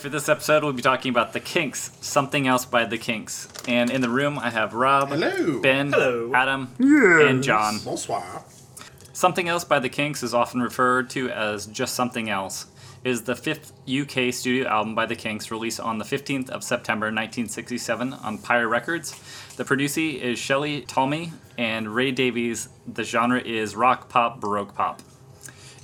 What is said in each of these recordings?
For this episode, we'll be talking about The Kinks, Something Else by The Kinks. And in the room, I have Rob, Hello. Ben, Hello. Adam, and John. Bonsoir. Something Else by The Kinks is often referred to as just Something Else. It is the fifth UK studio album by The Kinks, released on the 15th of September 1967 on Pye Records. The producer is Shelley Talmy and Ray Davies. The genre is rock pop, baroque pop.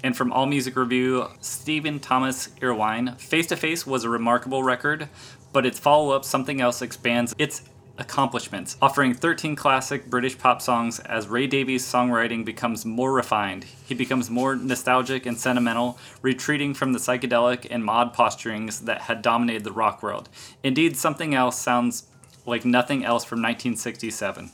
And from All Music Review, Stephen Thomas Erlewine, Face to Face was a remarkable record, but its follow up, Something Else, expands its accomplishments, offering 13 classic British pop songs as Ray Davies' songwriting becomes more refined. He becomes more nostalgic and sentimental, retreating from the psychedelic and mod posturings that had dominated the rock world. Indeed, Something Else sounds like nothing else from 1967.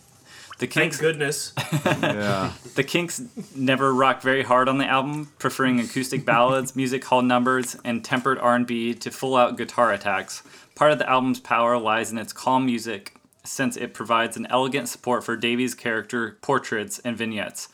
The Thank Kinks goodness. Yeah. the Kinks never rocked very hard on the album, preferring acoustic ballads, music hall numbers, and tempered R&B to full-out guitar attacks. Part of the album's power lies in its calm music, since it provides an elegant support for Davies' character portraits and vignettes.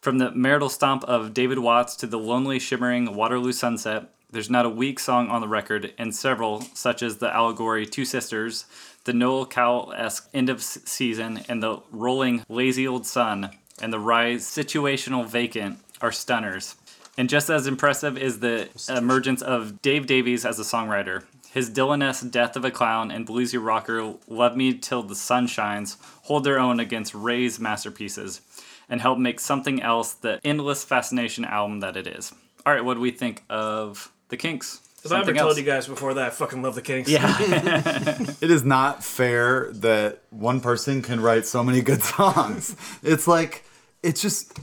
From the marital stomp of David Watts to the lonely shimmering Waterloo sunset, there's not a weak song on the record, and several, such as the allegory Two Sisters, the Noel Coward esque End of Season, and the rolling Lazy Old Sun, and the Rise Situational Vacant, are stunners. And just as impressive is the emergence of Dave Davies as a songwriter. His Dylan-esque Death of a Clown and bluesy rocker Love Me Till the Sun Shines hold their own against Ray's masterpieces and help make something else the endless fascination album that it is. All right, what do we think of the Kinks? Have I ever Something told you guys before that I fucking love the Kinks? Yeah, It is not fair that one person can write so many good songs. It's like, it's just,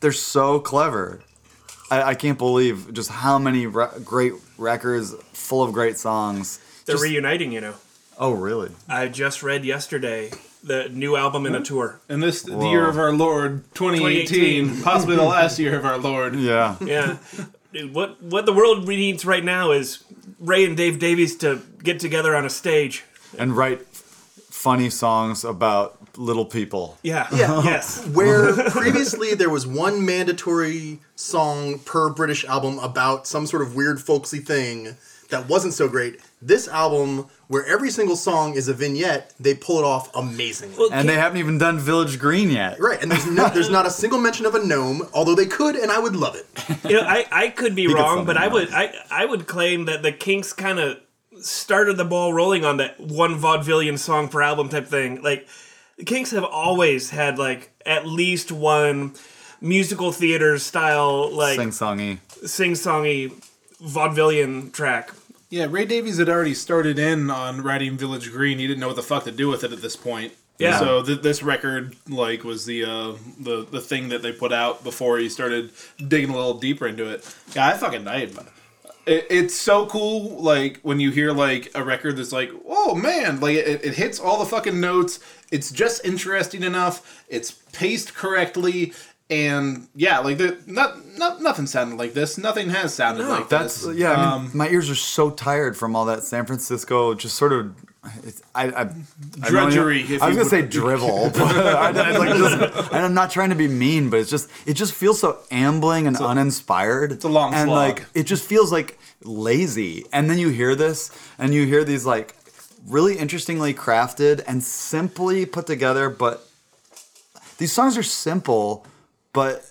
they're so clever. I, I can't believe just how many re- great records full of great songs. They're Just- reuniting, you know. oh, really? I just read yesterday the new album and a tour. And this, the year of our Lord, 2018, 2018. possibly the last year of our Lord. Yeah. Yeah. Dude, what what the world needs right now is Ray and Dave Davies to get together on a stage. And write funny songs about little people. Yeah. Yeah. Yes. Where previously there was one mandatory song per British album about some sort of weird folksy thing that wasn't so great. This album, where every single song is a vignette, they pull it off amazingly. Well, And they haven't even done Village Green yet. right, and there's no, there's not a single mention of a gnome, although they could, and I would love it. you know, I, I could be could wrong, but it I would I, I would claim that the Kinks kind of started the ball rolling on that one vaudevillian song per album type thing. Like the Kinks have always had like at least one musical theater style like Sing songy. sing songy vaudevillian track. Yeah, Ray Davies had already started in on writing Village Green. He didn't know what the fuck to do with it at this point. Yeah. So th- this record, like, was the uh, the the thing that they put out before he started digging a little deeper into it. Yeah, I fucking I, it, It's so cool, like when you hear like a record that's like, oh man, like it, it hits all the fucking notes. It's just interesting enough. It's paced correctly, and yeah, like the not not nothing sounded like this. Nothing has sounded like That's this. yeah. I mean, Um, my ears are so tired from all that San Francisco, just sort of. It's, I, I, I Drudgery, if I was gonna say drivel, but I, I, like just, and I'm not trying to be mean, but it's just it just feels so ambling and uninspired. It's a long and slog. like it just feels like lazy. And then you hear this, and you hear these like really interestingly crafted and simply put together, but these songs are simple, but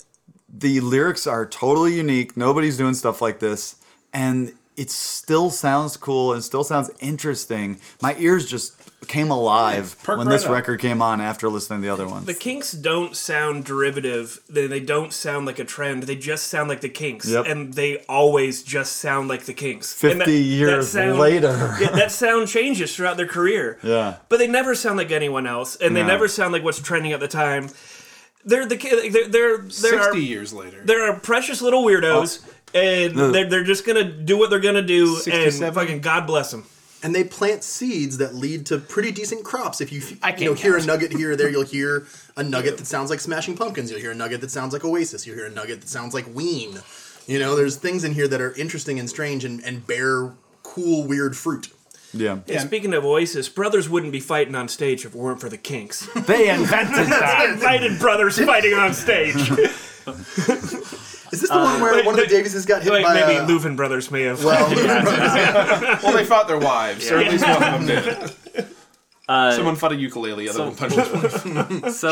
the lyrics are totally unique. Nobody's doing stuff like this, and it still sounds cool and still sounds interesting. My ears just came alive perk when right this up. record came on after listening to the other ones. The Kinks don't sound derivative. They, they don't sound like a trend. They just sound like the Kinks, Yep. and they always just sound like the Kinks. And 50 years later. yeah, that sound changes throughout their career. Yeah. but they never sound like anyone else, and they No. never sound like what's trending at the time. They're the ki- they're they're they're Sixty years later. they're precious little weirdos, oh. and they're they're just gonna do what they're gonna do, and fucking God bless them. and they plant seeds that lead to pretty decent crops. If you I you know hear a nugget here or there, you'll hear a nugget that sounds like Smashing Pumpkins. You'll hear a nugget that sounds like Oasis. You'll hear a nugget that sounds like Ween. You know, there's things in here that are interesting and strange and, and bear cool, weird fruit. Yeah. And speaking of Oasis, brothers wouldn't be fighting on stage if it weren't for the Kinks. They invented that. Invited brothers fighting on stage. Is this the one where wait, one of the wait, Davises got hit Like by maybe a, Louvin brothers may have. well, well, they fought their wives, or at least one of them did. Uh, Someone fought a ukulele, other so- one punched his wife. So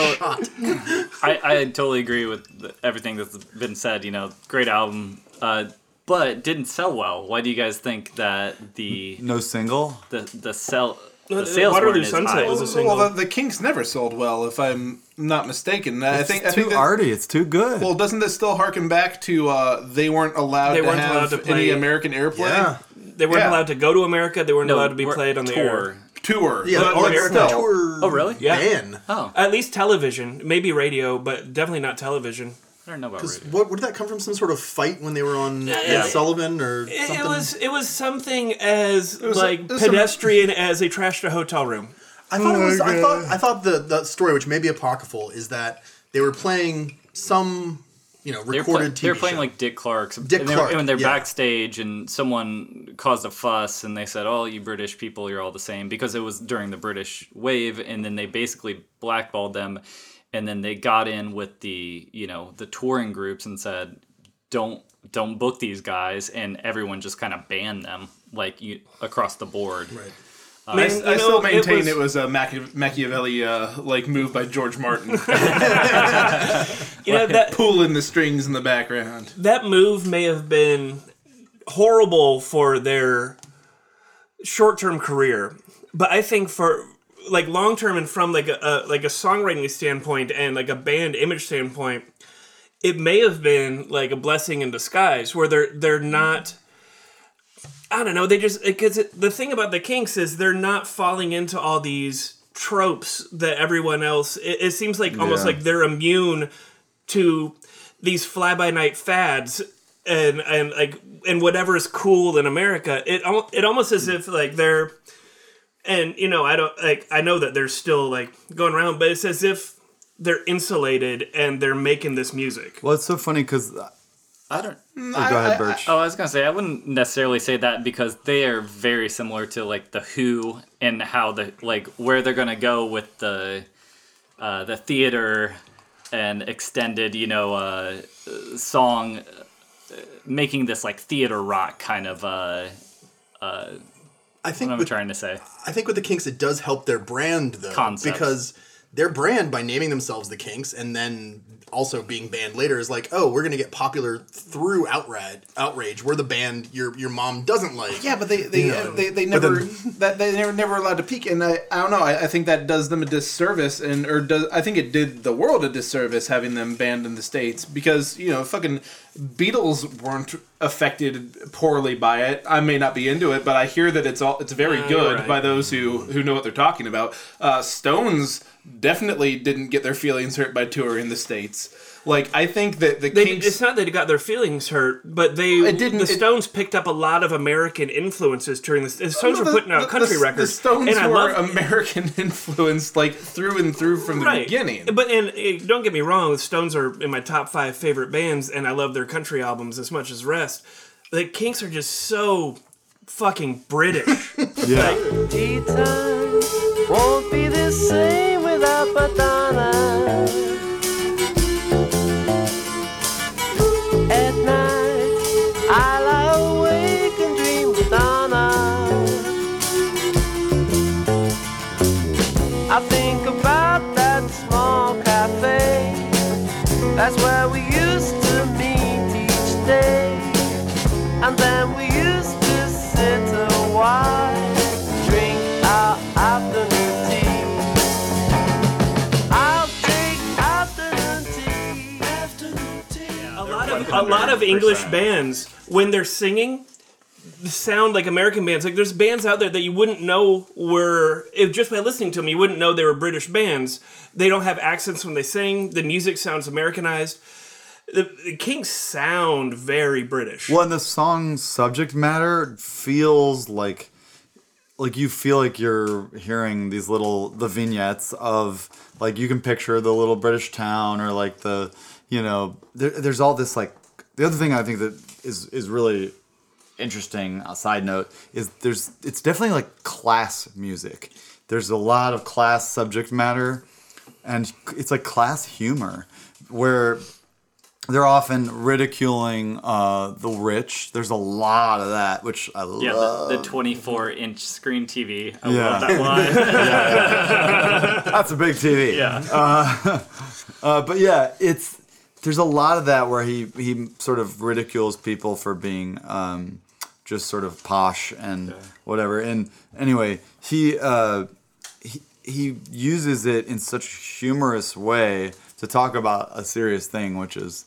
I, I totally agree with the, everything that's been said. You know, great album, uh, but it didn't sell well. Why do you guys think that the No single? the the sell the sales Waterloo weren't as Sunset high? was a single. Well, the, the Kinks never sold well, if I'm not mistaken. I It's think I too think that, arty. It's too good. Well, doesn't this still harken back to uh, they weren't allowed They to weren't have allowed to play- any American airplay? yeah. they weren't yeah. allowed to go to America. They weren't No, allowed to be played on the tour. air. Tour. Yeah, but, or but American still. tour Oh, really? Yeah. ban. Oh, At least television, maybe radio, but definitely not television. I don't know about radio. What, where did that come from? Some sort of fight when they were on Yeah. Ed Sullivan or It, something? it was it was something as was like a- it was some- pedestrian as they trashed a hotel room. I thought it was. I oh thought. I thought the the story, which may be apocryphal, is that they were playing some, you know, They were, recorded play- TV they were playing show. like Dick Clark's. Dick and they Clark, Were, when they're yeah. backstage and someone caused a fuss and they said, "Oh, you British people, you're all the same," because it was during the British wave, and then they basically blackballed them, and then they got in with the you know the touring groups and said, "Don't don't book these guys," and everyone just kind of banned them like you across the board. Right. I, Man, I you know, still maintain was- it was, a Machi- Machiavelli uh, like move by George Martin. You know that Pulling the strings in the background. that move may have been horrible for their short-term career, but I think for like long-term and from like a, a like a songwriting standpoint and like a band image standpoint, it may have been like a blessing in disguise where they're they're not. I don't know. They just because the thing about the Kinks is they're not falling into all these tropes that everyone else. It, it seems like almost Yeah. like they're immune to these fly by night fads and and like and whatever is cool in America. It it almost as if like they're and you know I don't like I know that they're still like going around, but it's as if they're insulated and they're making this music. well, it's so funny because. I don't. Oh, go ahead, Birch. Oh, I was gonna say I wouldn't necessarily say that because they are very similar to like the Who and how the like where they're gonna go with the uh, the theater and extended, you know, uh, song, uh, making this like theater rock kind of. Uh, uh, I think what am I with, trying to say? I think with the Kinks, it does help their brand though, Concept. because their brand by naming themselves the Kinks and then also being banned later is like, oh, we're gonna get popular through outrage. Outrage. We're the band your your mom doesn't like. Yeah, but they they Yeah. they, they never then- that they never never allowed to peak, and I, I don't know. I, I think that does them a disservice, and or does I think it did the world a disservice having them banned in the states because you know fucking Beatles weren't affected poorly by it. I may not be into it, but I hear that it's all it's very you're good right. by those who who know what they're talking about. Uh, Stones definitely didn't get their feelings hurt by touring the states. Like I think that the They, Kinks. it's not that they got their feelings hurt, but they It didn't- the it- Stones picked up a lot of American influences during this. The Stones No, were putting out country the, records, The Stones and I were love American influenced like through and through from the right. beginning. But and uh, don't get me wrong, the Stones are in my top five favorite bands, and I love their country albums as much as rest. The Kinks are just so fucking British. Yeah. Tea time won't be the same a lot of English bands when they're singing sound like American bands. Like there's bands out there that you wouldn't know were if just by listening to them you wouldn't know they were British bands. They don't have accents when they sing. The music sounds Americanized. The, the Kinks sound very British. Well, and the song's subject matter feels like like you feel like you're hearing these little the vignettes of like you can picture the little British town or like the you know there, there's all this like the other thing I think that is is really interesting a side note is there's it's definitely like class music there's a lot of class subject matter and it's like class humor where they're often ridiculing uh, the rich. There's a lot of that, which I love. Yeah, the, the 24 inch screen TV. I Yeah. love that line. That's a big TV. yeah. Uh, but yeah, it's there's a lot of that where he he sort of ridicules people for being um, just sort of posh and whatever. And anyway, he uh, he he uses it in such a humorous way to talk about a serious thing, which is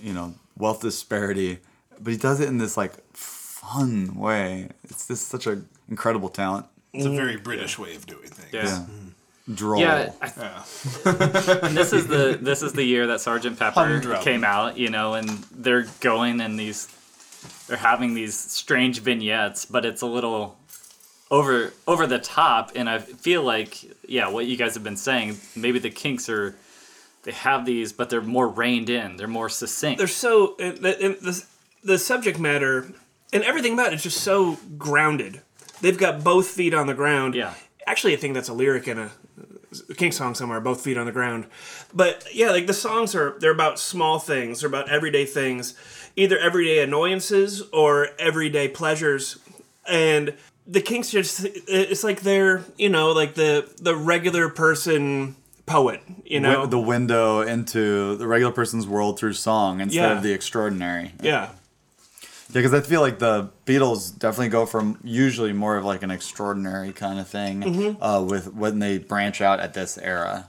you know wealth disparity. But he does it in this like fun way. It's just such an incredible talent. It's a very British way of doing things. Yeah. Droll. Yeah, I, and this is the this is the year that Sergeant Pepper Humdrum. came out, you know, and they're going in these, they're having these strange vignettes, but it's a little over over the top, and I feel like yeah, what you guys have been saying, maybe the Kinks are, they have these, but they're more reined in, they're more succinct. they're so uh, the, and the the subject matter and everything about it's just so grounded. They've got both feet on the ground. Yeah. Actually, I think that's a lyric in a, a Kink song somewhere. Both feet on the ground. But yeah, like the songs are they're about small things. They're about everyday things, either everyday annoyances or everyday pleasures, and the Kinks just it's like they're you know like the the regular person poet. You know. The window into the regular person's world through song instead Yeah. of the extraordinary. yeah. Yeah, because I feel like the Beatles definitely go from usually more of like an extraordinary kind of thing Mm-hmm. uh, with when they branch out at this era.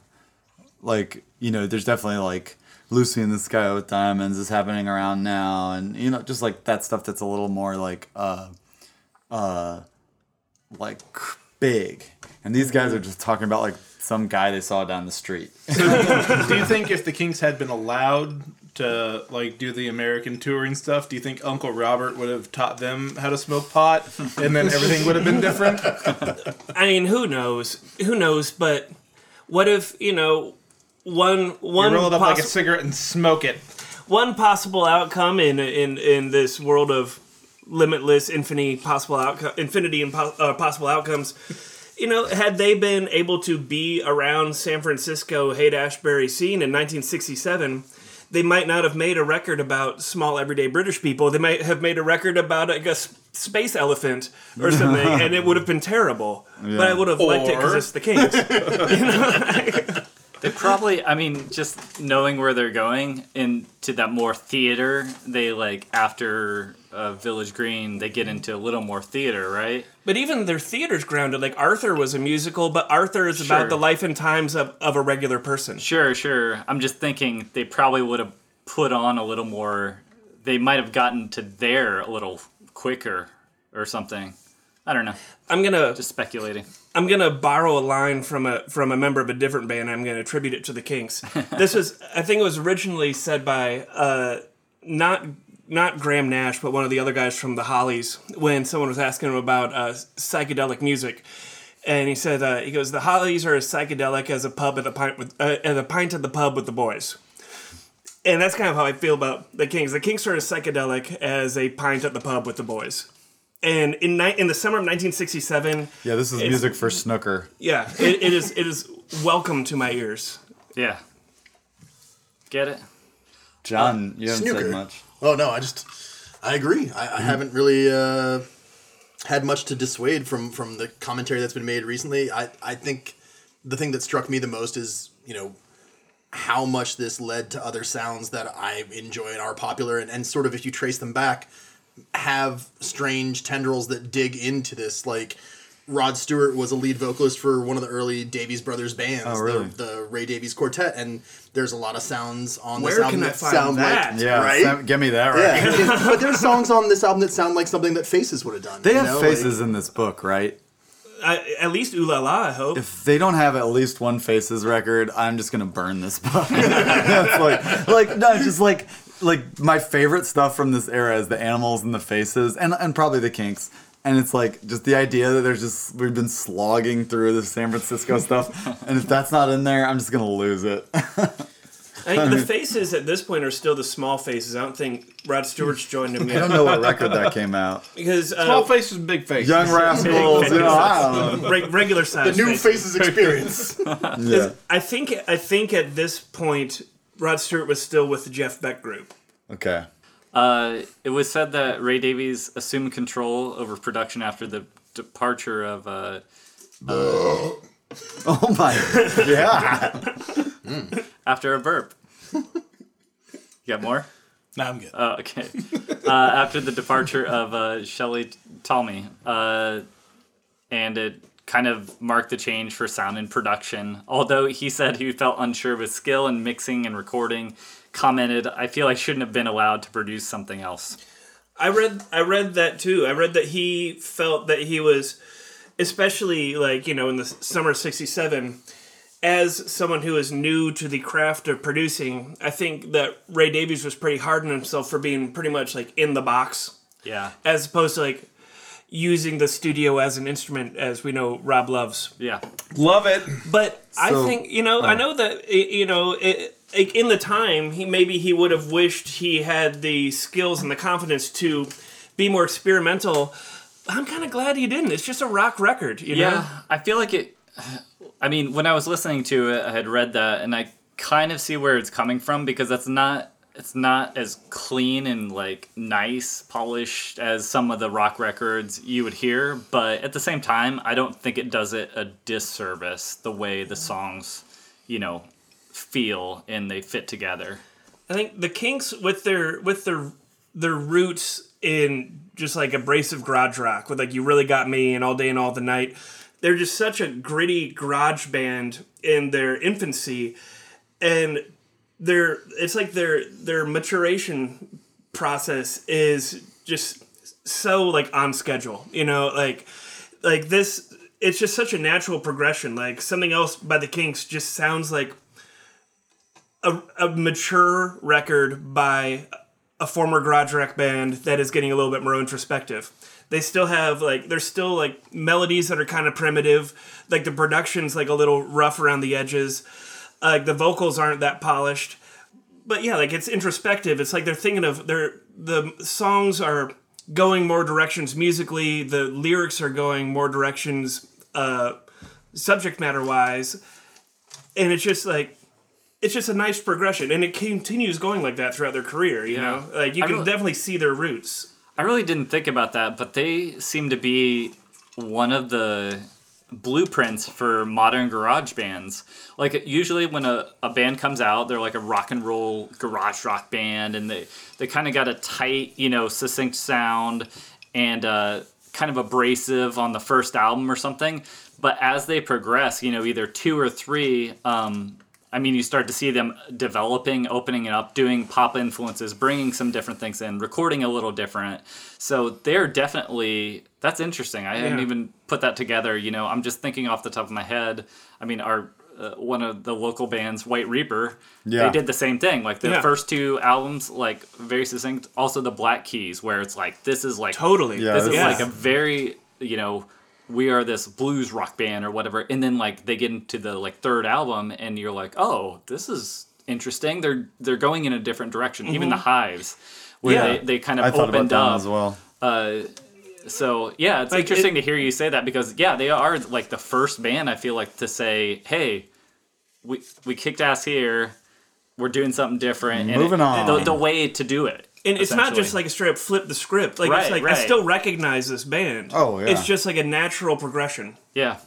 Like you know, there's definitely like Lucy in the Sky with Diamonds is happening around now, and you know, just like that stuff that's a little more like uh, uh, like big. And these guys are just talking about like some guy they saw down the street. do you think if the Kinks had been allowed to like do the American touring stuff, do you think Uncle Robert would have taught them how to smoke pot, and then everything would have been different? I mean, who knows? Who knows? But what if you know one one You roll it up like a cigarette and smoke it. one possible outcome in in in this world of limitless infinity possible outcome infinity and po- uh, possible outcomes. You know, had they been able to be around San Francisco Haight Ashbury scene in 1967, they might not have made a record about small everyday British people. They might have made a record about like a s- space elephant or something, and it would have been terrible. But I would have liked it because it's the Kinks. They probably, I mean, just knowing where they're going into that more theater, they like after uh, Village Green, they get into a little more theater, right? But even their theater's grounded. Like Arthur was a musical, but Arthur is about the life and times of, of a regular person. Sure, sure. I'm just thinking they probably would have put on a little more. They might have gotten to there a little quicker or something. I don't know. I'm gonna Just speculating. I'm gonna borrow a line from a from a member of a different band. I'm gonna attribute it to the Kinks. this was I think it was originally said by uh, not not Graham Nash, but one of the other guys from the Hollies when someone was asking him about uh, psychedelic music. And he said, uh, he goes, the Hollies are as psychedelic as a pub at a pint with, uh, as a pint at the pub with the boys. And that's kind of how I feel about the Kinks. The Kinks are as psychedelic as a pint at the pub with the boys. And in ni- in the summer of 1967, Yeah, this is music for snooker. yeah, it, it is it is welcome to my ears. Yeah. Get it? John, you haven't snooker. said much. Oh no, I just I agree. I, I haven't really uh, had much to dissuade from from the commentary that's been made recently. I I think the thing that struck me the most is you know how much this led to other sounds that I enjoy and are popular, and, and sort of if you trace them back, have strange tendrils that dig into this like Rod Stewart was a lead vocalist for one of the early Davies Brothers bands, Oh, really? the, the Ray Davies Quartet, and there's a lot of sounds on this album can that find sound that? like Yeah, right. Sam- give me that right. yeah, but there's songs on this album that sound like something that Faces would have done. They you have know, faces like- in this book, right? I, at least Ooh La La, I hope. If they don't have at least one Faces record, I'm just gonna burn this book. Like, like no, just like, like my favorite stuff from this era is the animals and the faces, and and probably the Kinks. And it's like just the idea that there's just we've been slogging through the San Francisco stuff, and if that's not in there, I'm just gonna lose it. I think the faces at this point are still the small faces. I don't think Rod Stewart's joined them I don't know what record that came out. Because Small uh, faces, big faces. Young Rascals, you know, I don't know. reg- regular the new faces. Faces experience. Yeah. I think I think at this point Rod Stewart was still with the Jeff Beck group. Okay. Uh, it was said that Ray Davies assumed control over production after the departure of uh, Oh my. Yeah. after a burp. you got more? No, I'm good. Oh, okay. uh, after the departure of uh, Shelley Talmy, uh, and it kind of marked the change for sound and production. Although he said he felt unsure of his skill in mixing and recording, commented, "I feel I shouldn't have been allowed to produce something else." I read I read that too. I read that he felt that he was especially like, you know, in the summer of 67 as someone who is new to the craft of producing, I think that Ray Davies was pretty hard on himself for being pretty much like in the box Yeah, as opposed to like using the studio as an instrument as we know Rob loves. yeah, Love it. But I think you know, I uh. know that you know, it, like in the time, he maybe he would have wished he had the skills and the confidence to be more experimental. I'm kind of glad he didn't. It's just a rock record, you know. yeah. I feel like it. I mean, when I was listening to it, I had read that, and I kind of see where it's coming from because that's not. It's not as clean and like nice, polished as some of the rock records you would hear, but at the same time, I don't think it does it a disservice the way the songs, you know, feel and they fit together. I think the Kinks with their with their their roots in just like abrasive garage rock with like you really got me and all day and all the night. They're just such a gritty garage band in their infancy, and their it's like their their maturation process is just so like on schedule. You know, like like this. It's just such a natural progression. Like something else by the Kinks just sounds like a, a mature record by a former garage rock band that is getting a little bit more introspective. They still have like there's still like melodies that are kind of primitive, like the production's like a little rough around the edges, uh, like the vocals aren't that polished. But yeah, like it's introspective. It's like they're thinking of their the songs are going more directions musically, the lyrics are going more directions uh subject matter wise. And it's just like it's just a nice progression, and it continues going like that throughout their career. You Yeah. know, like you can really- definitely see their roots. I really didn't think about that, but they seem to be one of the blueprints for modern garage bands. Like usually when a, a band comes out, they're like a rock and roll garage rock band and they, they kind of got a tight, you know, succinct sound and uh, kind of abrasive on the first album or something. But as they progress, you know, either two or three, um, I mean, you start to see them developing, opening it up, doing pop influences, bringing some different things in, recording a little different. So they're definitely that's interesting. I hadn't even put that together. You know, I'm just thinking off the top of my head. I mean, our uh, one of the local bands, White Reaper, Yeah. they did the same thing. Like the Yeah. first two albums, like very succinct. Also, the Black Keys, where it's like this is like Totally. Yeah, this is like a very you know we are this blues rock band or whatever and then like they get into the like third album and you're like oh this is interesting. They're they're going in a different direction even the hives where Yeah. they, they kind of I opened up. as well. uh, so yeah it's Like, interesting it- to hear you say that because yeah they are like the first band i feel like to say hey we we kicked ass here. We're doing something different. And Moving it- on. the, the way to do it And it's not just like a straight up flip the script. Like Right, it's like right. I still recognize this band. Oh, yeah. It's just like a natural progression. yeah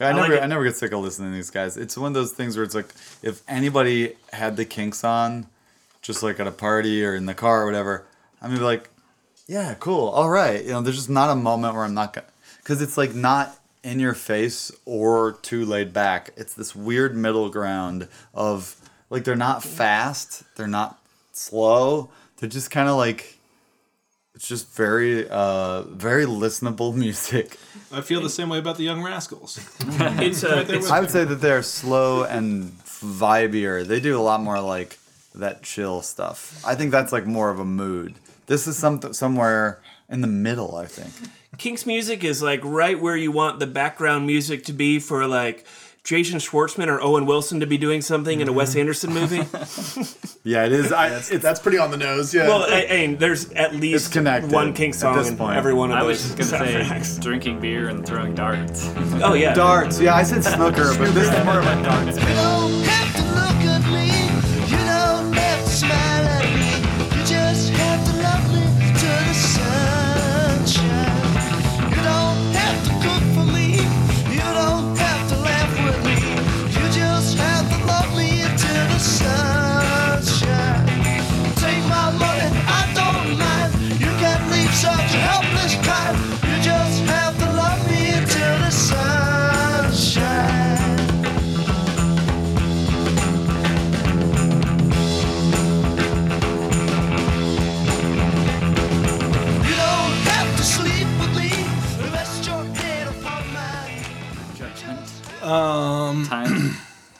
I, like never, it. I never get sick of listening to these guys. It's one of those things where it's like, if anybody had the Kinks on, just like at a party or in the car or whatever, I'm gonna be like, yeah, cool, all right. You know, there's just not a moment where I'm not gonna, because it's like not in your face or too laid back. It's this weird middle ground of like they're not fast, they're not slow, they're just kind of like it's just very uh very listenable music. I feel the same way about the Young Rascals. It's uh, it's, I would say that they're slow and vibier. They do a lot more like that chill stuff. I think that's like more of a mood. This is some somewhere in the middle, I think. Kink's music is like right where you want the background music to be for like Jason Schwartzman or Owen Wilson to be doing something in a Wes mm-hmm. Anderson movie. Yeah, it is. I, That's, it's that's pretty on the nose. Yeah. well, I, I mean, there's at least connected one Kink at song this in point. every one of I those. was just gonna say drinking beer and throwing darts. oh yeah, darts. Yeah, I said snooker, but this is more of a darts.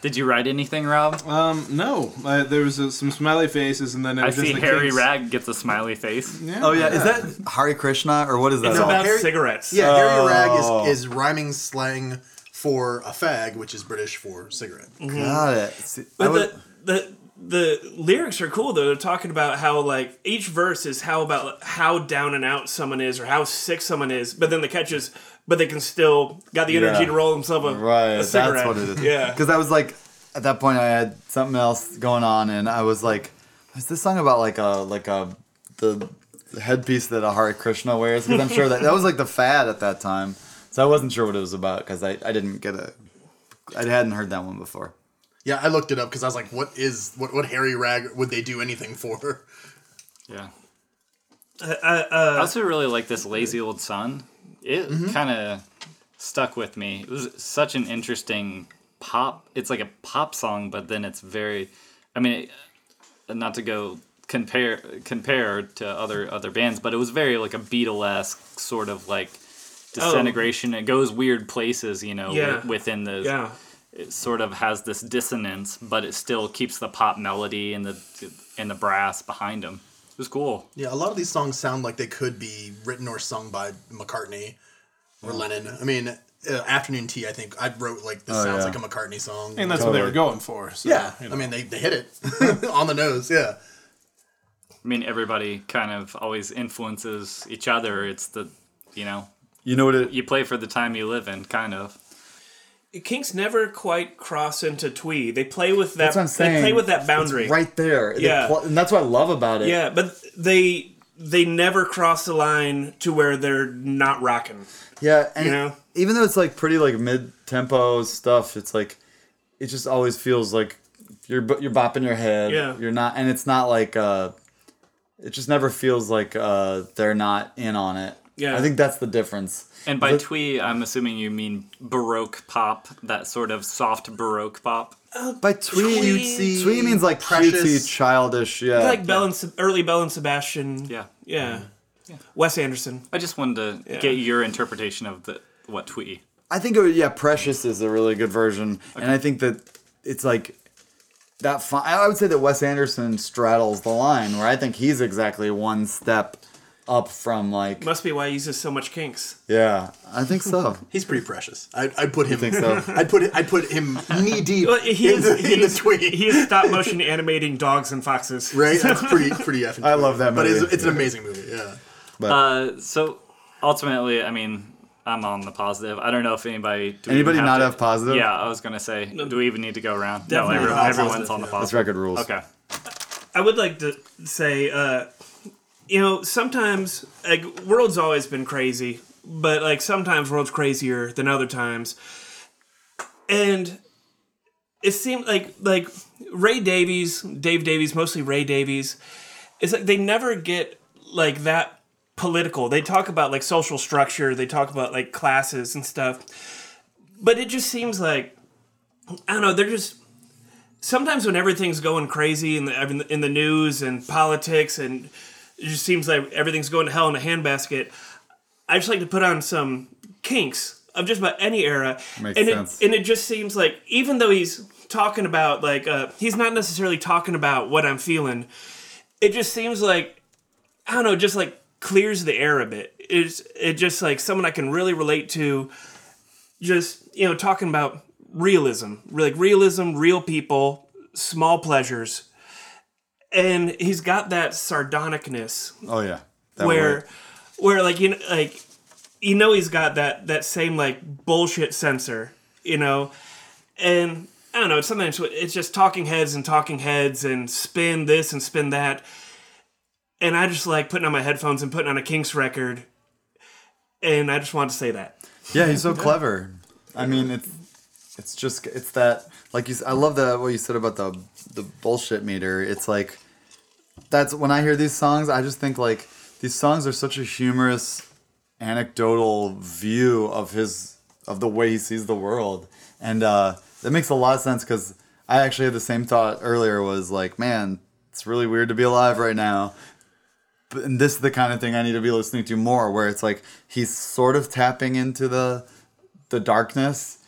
Did you write anything, Rob? um, no. Uh, there was uh, some smiley faces, and then it I was just see the Harry Kinks. Rag gets a smiley face. Yeah. Oh yeah, is that Hari Krishna or what is that? it's No, about Harry- cigarettes. yeah, Harry Oh. Rag is, is rhyming slang for a fag, which is British for cigarette. Got it. See, But would- the, the the lyrics are cool though. They're talking about how like each verse is how about how down and out someone is or how sick someone is. But then the catch is, but they can still got the energy Yeah. to roll themselves a, Right, a that's what it is. Yeah. Because I was like, at that point, I had something else going on, and I was like, "Is this song about like a like a the headpiece that a Hare Krishna wears?" Because I'm sure that that was like the fad at that time, so I wasn't sure what it was about because I I didn't get a I hadn't heard that one before. Yeah, I looked it up because I was like, what is what what Harry Rag would they do anything for? Yeah. Uh, I also really like this lazy old sun. It Mm-hmm. kind of stuck with me. It was such an interesting pop. It's like a pop song, but then it's very. I mean, not to go compare compare to other other bands, but it was very like a Beatlesque sort of like disintegration. It goes weird places, you know, Oh. Yeah. wi- within the. yeah. It sort of has this dissonance, but it still keeps the pop melody and the and the brass behind them. It was cool. Yeah, a lot of these songs sound like they could be written or sung by McCartney or Lennon. I mean, uh, Afternoon Tea, I think I wrote like this Oh, sounds yeah. like a McCartney song. And that's what they were going for. So, yeah, you know. I mean they, they hit it on the nose. Yeah, I mean, everybody kind of always influences each other. It's the, you know, You know what it? you play for the time you live in, kind of. Kinks never quite cross into twee. They play with that. That's what I'm saying. They play with that boundary. It's right there. Yeah. pl- and that's what I love about it. Yeah, but they they never cross the line to where they're not rocking. Yeah, and You know? even though it's like pretty like mid tempo stuff, it's like it just always feels like you're you're bopping your head. Yeah. you're not, and it's not like uh, it just never feels like uh they're not in on it. Yeah. I think that's the difference. And by The- twee, I'm assuming you mean baroque pop, that sort of soft baroque pop. Uh, by twee, Cutesy, twee means like precious. cutesy, childish. Yeah, like Belle and Se- early Belle and Sebastian. Yeah. yeah, Wes Anderson. I just wanted to Yeah. get your interpretation of the what twee. I think it would, yeah, Precious is a really good version, and I think that it's like that. Fi- I would say that Wes Anderson straddles the line, where I think he's exactly one step up from like, Must be why he uses so much Kinks. yeah, I think so. he's pretty precious. I I'd put him. think so? I'd put it. I'd put him knee deep Well, he in is, the, in the he's, twee. he is stop motion animating dogs and foxes. Right, that's pretty pretty effing. I love that but it's, movie. it's an amazing movie. Yeah. Uh, so ultimately, I mean, I'm on the positive. I don't know if anybody. Do we Anybody even not to- have positive? Yeah, I was gonna say. Do we even need to go around? Definitely no, everyone, not everyone's positive, on the yeah. That's positive. record rules. Okay. I would like to say, uh, you know, sometimes like world's always been crazy, but like sometimes world's crazier than other times, and it seemed like like Ray Davies, Dave Davies, mostly Ray Davies. It's like they never get like that political. They talk about like social structure. They talk about like classes and stuff. But it just seems like I don't know. They're just sometimes when everything's going crazy in the in the news and politics and it just seems like everything's going to hell in a handbasket. I just like to put on some kinks of just about any era, Makes and sense. it and it just seems like even though he's talking about like uh, he's not necessarily talking about what I'm feeling, it just seems like I don't know, just like clears the air a bit. It's it just like someone I can really relate to. Just you know, talking about realism, like realism, real people, small pleasures, and he's got that sardonicness Oh yeah. That where where like you know like you know he's got that that same like bullshit sensor you know and i don't know It's sometimes it's just talking heads and talking heads and spin this and spin that and i just like putting on my headphones and putting on a kinks record and i just wanted to say that Yeah, he's so clever. I mean, it's it's just it's that like you. I love that what you said about the the bullshit meter. It's like that's when I hear these songs, I just think like these songs are such a humorous, anecdotal view of his of the way he sees the world, and uh, that makes a lot of sense because I actually had the same thought earlier. Was like, man, it's really weird to be alive right now but and this is the kind of thing I need to be listening to more, where it's like he's sort of tapping into the the darkness,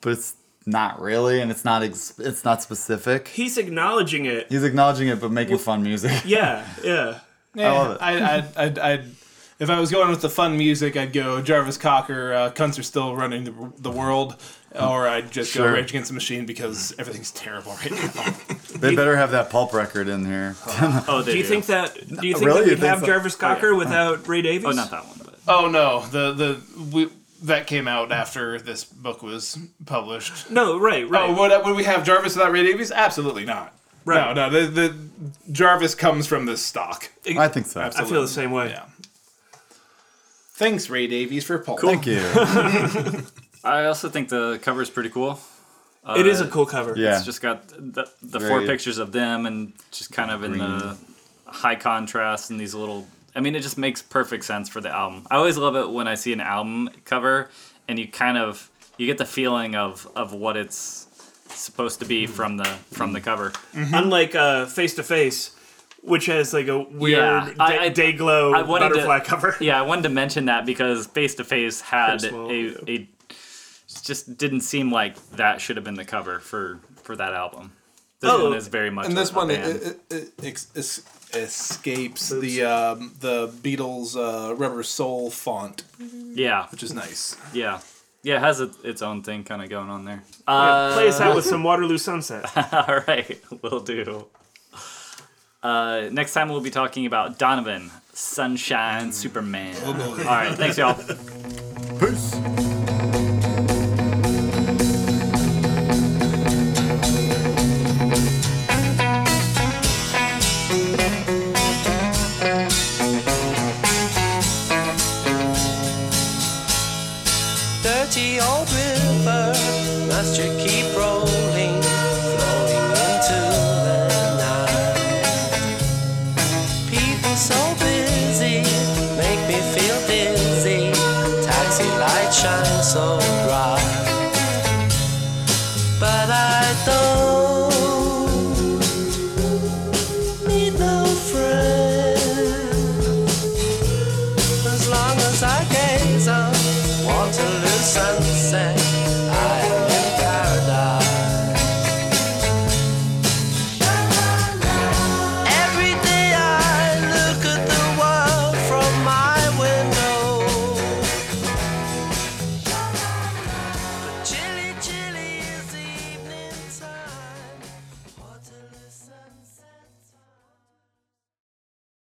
but it's not really, and it's not ex- it's not specific. he's acknowledging it He's acknowledging it, but making fun music. yeah yeah Yeah, love it. I, I'd, I'd, I'd, if I was going with the fun music, I'd go Jarvis Cocker. Uh, Cunts are still running the, the world, or I'd just Sure. go Rage Against the Machine because everything's terrible right now. They better have that pulp record in here. Oh, they do you think that do you think Really? that we'd think have so? jarvis cocker without ray davies Oh, not that one, but oh no, the the we, that came out after this book was published. no right right Oh, would, would we have Jarvis without Ray Davies? Absolutely not. Right. No, no. The, the Jarvis comes from this stock. I think so. i feel the same way Yeah. Thanks, Ray Davies, for pulp. Thank you. I also think the cover is pretty cool. Uh, it is a cool cover Yeah. It's just got the, the four Very- pictures of them and just kind of in the high contrast and these little. I mean, it just makes perfect sense for the album. I always love it when I see an album cover and you kind of you get the feeling of of what it's supposed to be from the from the cover. unlike uh face to face which has like a weird Yeah, day, I- day glow I wanted to- butterfly cover Yeah, I wanted to mention that because Face to Face had a, a just didn't seem like that should have been the cover for for that album. This Oh, one is very much And this a one it, band. it, it, ex- es- escapes the um, the Beatles uh, Rubber Soul font, yeah, which is nice. yeah, yeah. It has a, its own thing kind of going on there. Yeah, Uh, play us out with some waterloo sunset all right, we'll do. Uh, next time we'll be talking about Donovan, Sunshine Superman. Oh. All right, thanks y'all. Peace. Dirty old river, must you keep rolling,